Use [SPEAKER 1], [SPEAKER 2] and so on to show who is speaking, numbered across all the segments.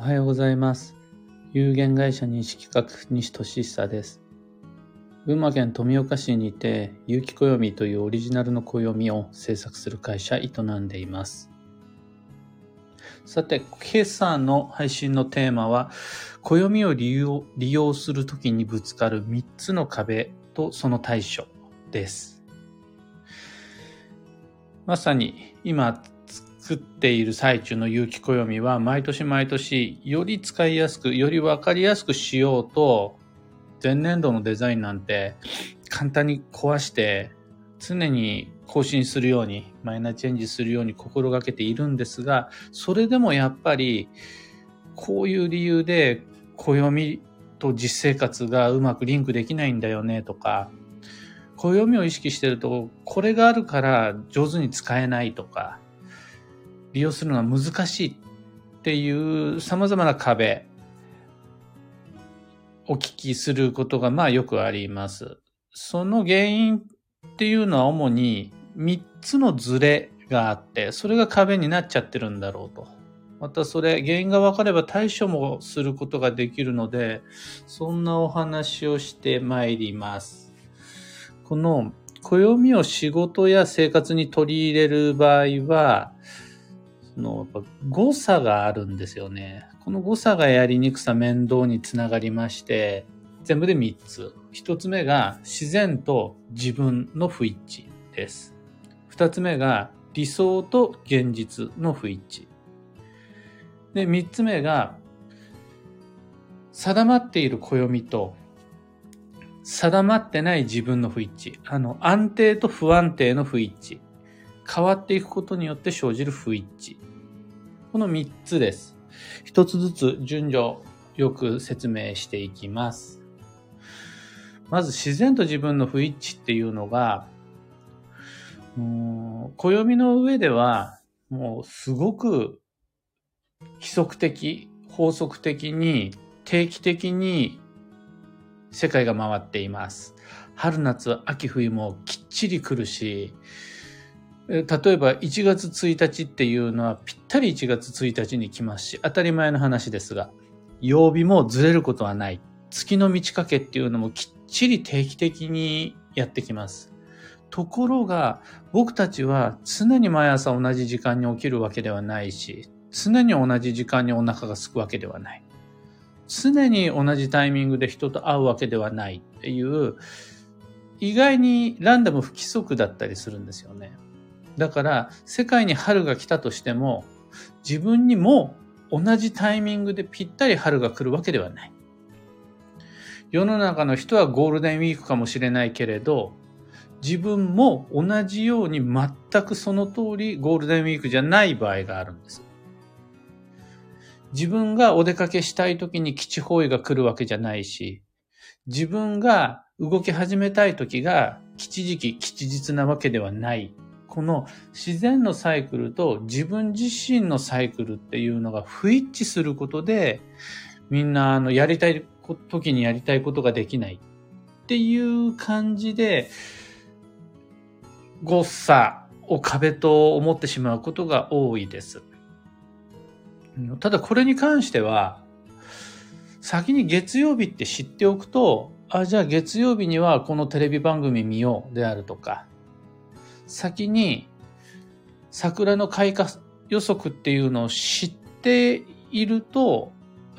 [SPEAKER 1] おはようございます。有限会社認識企画西俊久です。群馬県富岡市にて、有機暦というオリジナルの暦を制作する会社営んでいます。さて、今朝の配信のテーマは、暦を利用利用するときにぶつかる3つの壁とその対処です。まさに今作っている最中の有機暦は毎年毎年より使いやすく、よりわかりやすくしようと、前年度のデザインなんて簡単に壊して常に更新するように、マイナーチェンジするように心がけているんですが、それでもやっぱりこういう理由で暦と実生活がうまくリンクできないんだよねとか、暦を意識してると、これがあるから上手に使えないとか、利用するのは難しいっていう様々な壁、お聞きすることがまあよくあります。その原因っていうのは主に3つのズレがあって、それが壁になっちゃってるんだろうと。またそれ、原因が分かれば対処もすることができるので、そんなお話をしてまいります。この暦を仕事や生活に取り入れる場合は、のやっぱ誤差があるんですよね。この誤差がやりにくさ面倒につながりまして、全部で3つ。1つ目が自然と自分の不一致です。2つ目が理想と現実の不一致。で、3つ目が定まっている暦と定まってない自分の不一致。あの、安定と不安定の不一致。変わっていくことによって生じる不一致。この3つです。一つずつ順序よく説明していきます。まず自然と自分の不一致っていうのが、うん暦の上ではもうすごく規則的、法則的に定期的に世界が回っています。春夏秋冬もきっちり来るし、例えば1月1日っていうのはぴったり1月1日に来ますし、当たり前の話ですが、曜日もずれることはない。月の満ち欠けっていうのもきっちり定期的にやってきます。ところが、僕たちは常に毎朝同じ時間に起きるわけではないし、常に同じ時間にお腹が空くわけではない。常に同じタイミングで人と会うわけではないっていう、意外にランダム不規則だったりするんですよね。だから、世界に春が来たとしても、自分にも同じタイミングでぴったり春が来るわけではない。世の中の人はゴールデンウィークかもしれないけれど、自分も同じように全くその通りゴールデンウィークじゃない場合があるんです。自分がお出かけしたい時に基地方位が来るわけじゃないし、自分が動き始めたい時が吉時期、吉日なわけではない。この自然のサイクルと自分自身のサイクルっていうのが不一致することで、みんなあのやりたい時にやりたいことができないっていう感じで、誤差を壁と思ってしまうことが多いです。ただこれに関しては、先に月曜日って知っておくと、あ、じゃあ月曜日にはこのテレビ番組見ようであるとか、先に桜の開花予測っていうのを知っていると、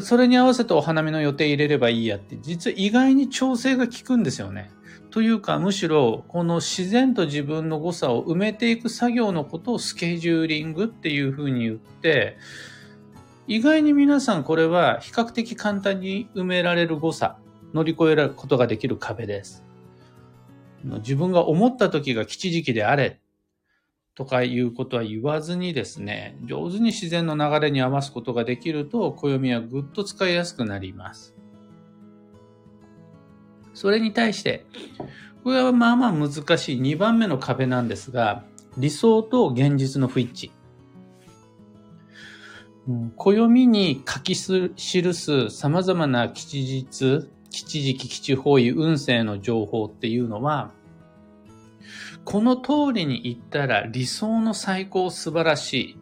[SPEAKER 1] それに合わせてお花見の予定入れればいいやって、実は意外に調整が効くんですよね。というか、むしろ、この自然と自分の誤差を埋めていく作業のことをスケジューリングっていうふうに言って、意外に皆さんこれは比較的簡単に埋められる誤差、乗り越えることができる壁です。自分が思った時が吉時期であれとかいうことは言わずにですね、上手に自然の流れに合わすことができると、暦はぐっと使いやすくなります。それに対して、これはまあまあ難しい2番目の壁なんですが、理想と現実の不一致。暦に書き記す様々な吉日、吉時期、吉方位、運勢の情報っていうのは、この通りに言ったら理想の最高素晴らしい。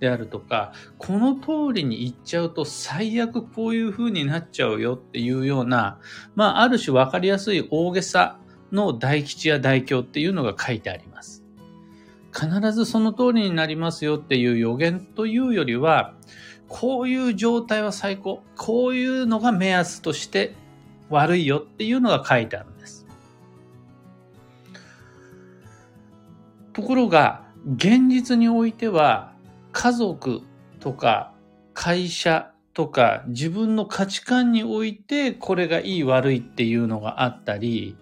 [SPEAKER 1] であるとか、この通りに行っちゃうと最悪こういう風になっちゃうよっていうような、まあ、ある種わかりやすい大げさの大吉や大凶っていうのが書いてあります。必ずその通りになりますよっていう予言というよりは、こういう状態は最高。こういうのが目安として悪いよっていうのが書いてあるんです。ところが、現実においては、家族とか会社とか自分の価値観においてこれがいい悪いっていうのがあったり、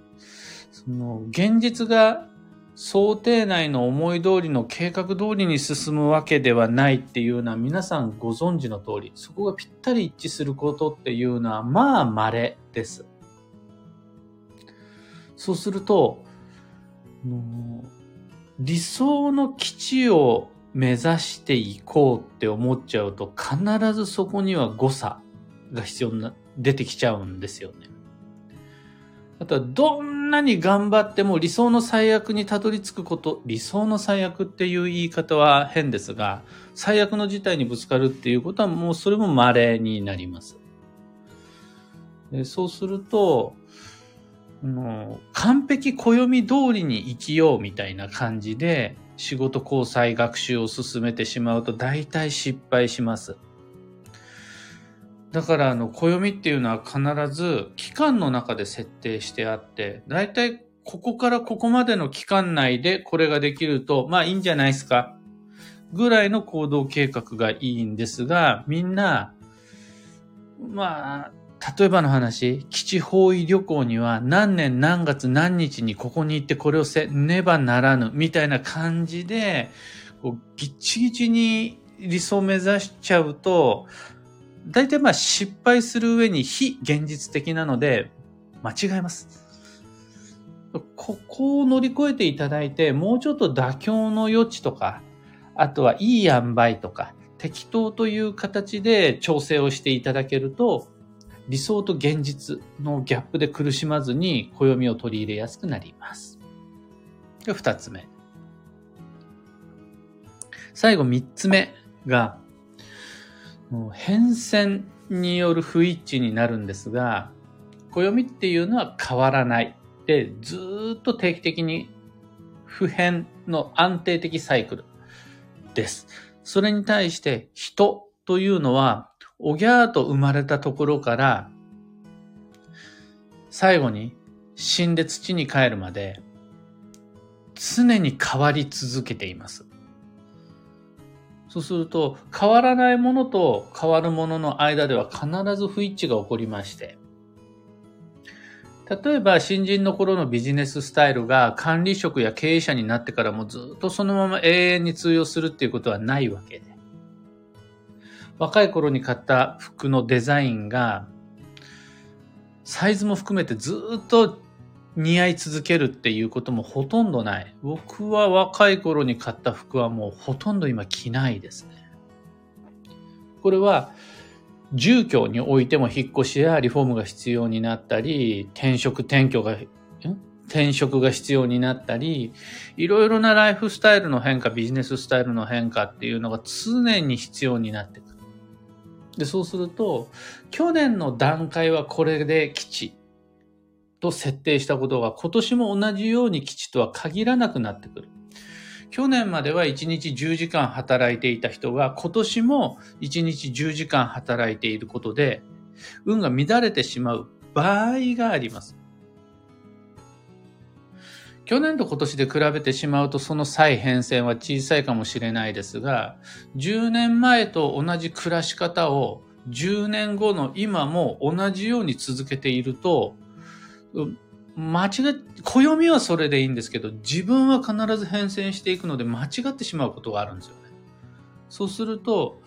[SPEAKER 1] その現実が想定内の思い通りの計画通りに進むわけではないっていうのは皆さんご存知の通り、そこがぴったり一致することっていうのはまあ稀です。そうすると、理想の基地を目指していこうって思っちゃうと必ずそこには誤差が必要な、出てきちゃうんですよね。あとはどんなに頑張っても理想の最悪にたどり着くこと、理想の最悪っていう言い方は変ですが、最悪の事態にぶつかるっていうことはもうそれも稀になります。でそうすると、もう完璧暦通りに生きようみたいな感じで仕事交際学習を進めてしまうと大体失敗します。だからあの暦っていうのは必ず期間の中で設定してあって、だいたいここからここまでの期間内でこれができると、まあいいんじゃないですか。ぐらいの行動計画がいいんですが、みんな、まあ、例えばの話、基地方位旅行には何年何月何日にここに行ってこれをせねばならぬみたいな感じで、こうギッチギチに理想を目指しちゃうと、大体まあ失敗する上に非現実的なので間違えます。ここを乗り越えていただいて、もうちょっと妥協の余地とか、あとはいい塩梅とか、適当という形で調整をしていただけると、理想と現実のギャップで苦しまずに暦を取り入れやすくなります。二つ目。最後三つ目が、変遷による不一致になるんですが、暦っていうのは変わらない。で、ずっと定期的に不変の安定的サイクルです。それに対して人というのは、おぎゃーと生まれたところから、最後に死んで土に帰るまで、常に変わり続けています。そうすると、変わらないものと変わるものの間では必ず不一致が起こりまして、例えば新人の頃のビジネススタイルが管理職や経営者になってからもずっとそのまま永遠に通用するっていうことはないわけで。若い頃に買った服のデザインがサイズも含めてずっと似合い続けるっていうこともほとんどない。僕は若い頃に買った服はもうほとんど今着ないですね。これは住居においても引っ越しやリフォームが必要になったり、転職転居が、転職が必要になったり、いろいろなライフスタイルの変化、ビジネススタイルの変化っていうのが常に必要になってくる。で、そうすると、去年の段階はこれで基地。と設定したことが今年も同じように基地とは限らなくなってくる。去年までは1日10時間働いていた人が今年も1日10時間働いていることで運が乱れてしまう場合があります。去年と今年で比べてしまうとその再変遷は小さいかもしれないですが、10年前と同じ暮らし方を10年後の今も同じように続けていると、間違っ、暦はそれでいいんですけど、自分は必ず変遷していくので間違ってしまうことがあるんですよね。そうすると、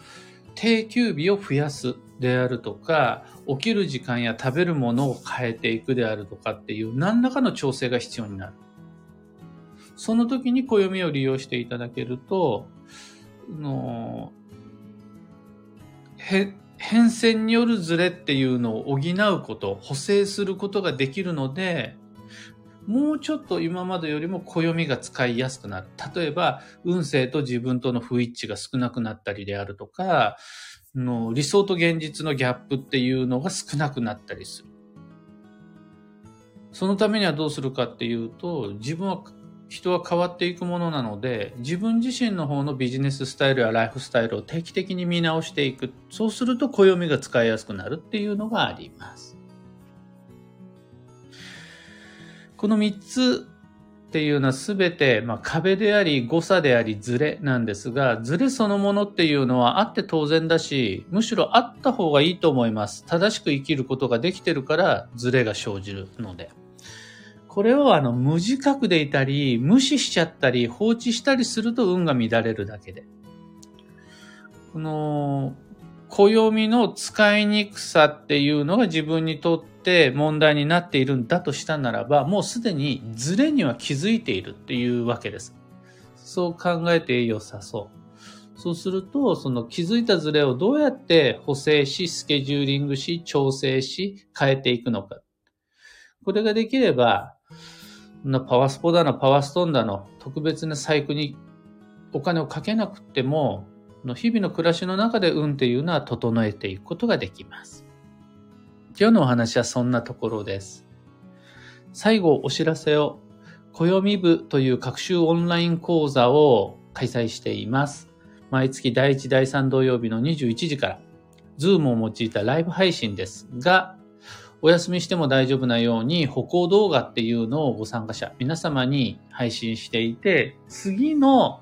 [SPEAKER 1] 定休日を増やすであるとか、起きる時間や食べるものを変えていくであるとかっていう何らかの調整が必要になる。その時に暦を利用していただけると、のへ変遷によるズレっていうのを補うこと、補正することができるので、もうちょっと今までよりも暦が使いやすくなる。例えば、運勢と自分との不一致が少なくなったりであるとか、の理想と現実のギャップっていうのが少なくなったりする。そのためにはどうするかっていうと、自分は、人は変わっていくものなので、自分自身の方のビジネススタイルやライフスタイルを定期的に見直していく。そうすると暦が使いやすくなるっていうのがあります。この3つっていうのはすべて、まあ、壁であり、誤差であり、ズレなんですが、ズレそのものっていうのはあって当然だし、むしろあった方がいいと思います。正しく生きることができてるから、ズレが生じるので。これをあの、無自覚でいたり、無視しちゃったり、放置したりすると運が乱れるだけで。この、暦の使いにくさっていうのが自分にとって問題になっているんだとしたならば、もうすでにズレには気づいているっていうわけです。そう考えて良さそう。そうすると、その気づいたズレをどうやって補正し、スケジューリングし、調整し、変えていくのか。これができれば、パワースポだの、パワーストーンだの、特別な細工にお金をかけなくても、の日々の暮らしの中で運っていうのは整えていくことができます。今日のお話はそんなところです。最後お知らせを、暦部という各種オンライン講座を開催しています。毎月第1、第3土曜日の21時から、ズームを用いたライブ配信ですが、お休みしても大丈夫なように歩行動画っていうのをご参加者、皆様に配信していて、次の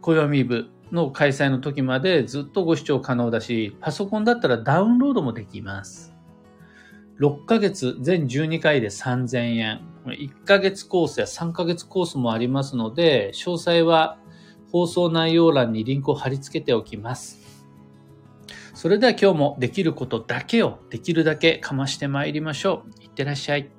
[SPEAKER 1] 暦部の開催の時までずっとご視聴可能だし、パソコンだったらダウンロードもできます。6ヶ月、全12回で3000円。1ヶ月コースや3ヶ月コースもありますので、詳細は放送内容欄にリンクを貼り付けておきます。それでは今日もできることだけをできるだけかましてまいりましょう。いってらっしゃい。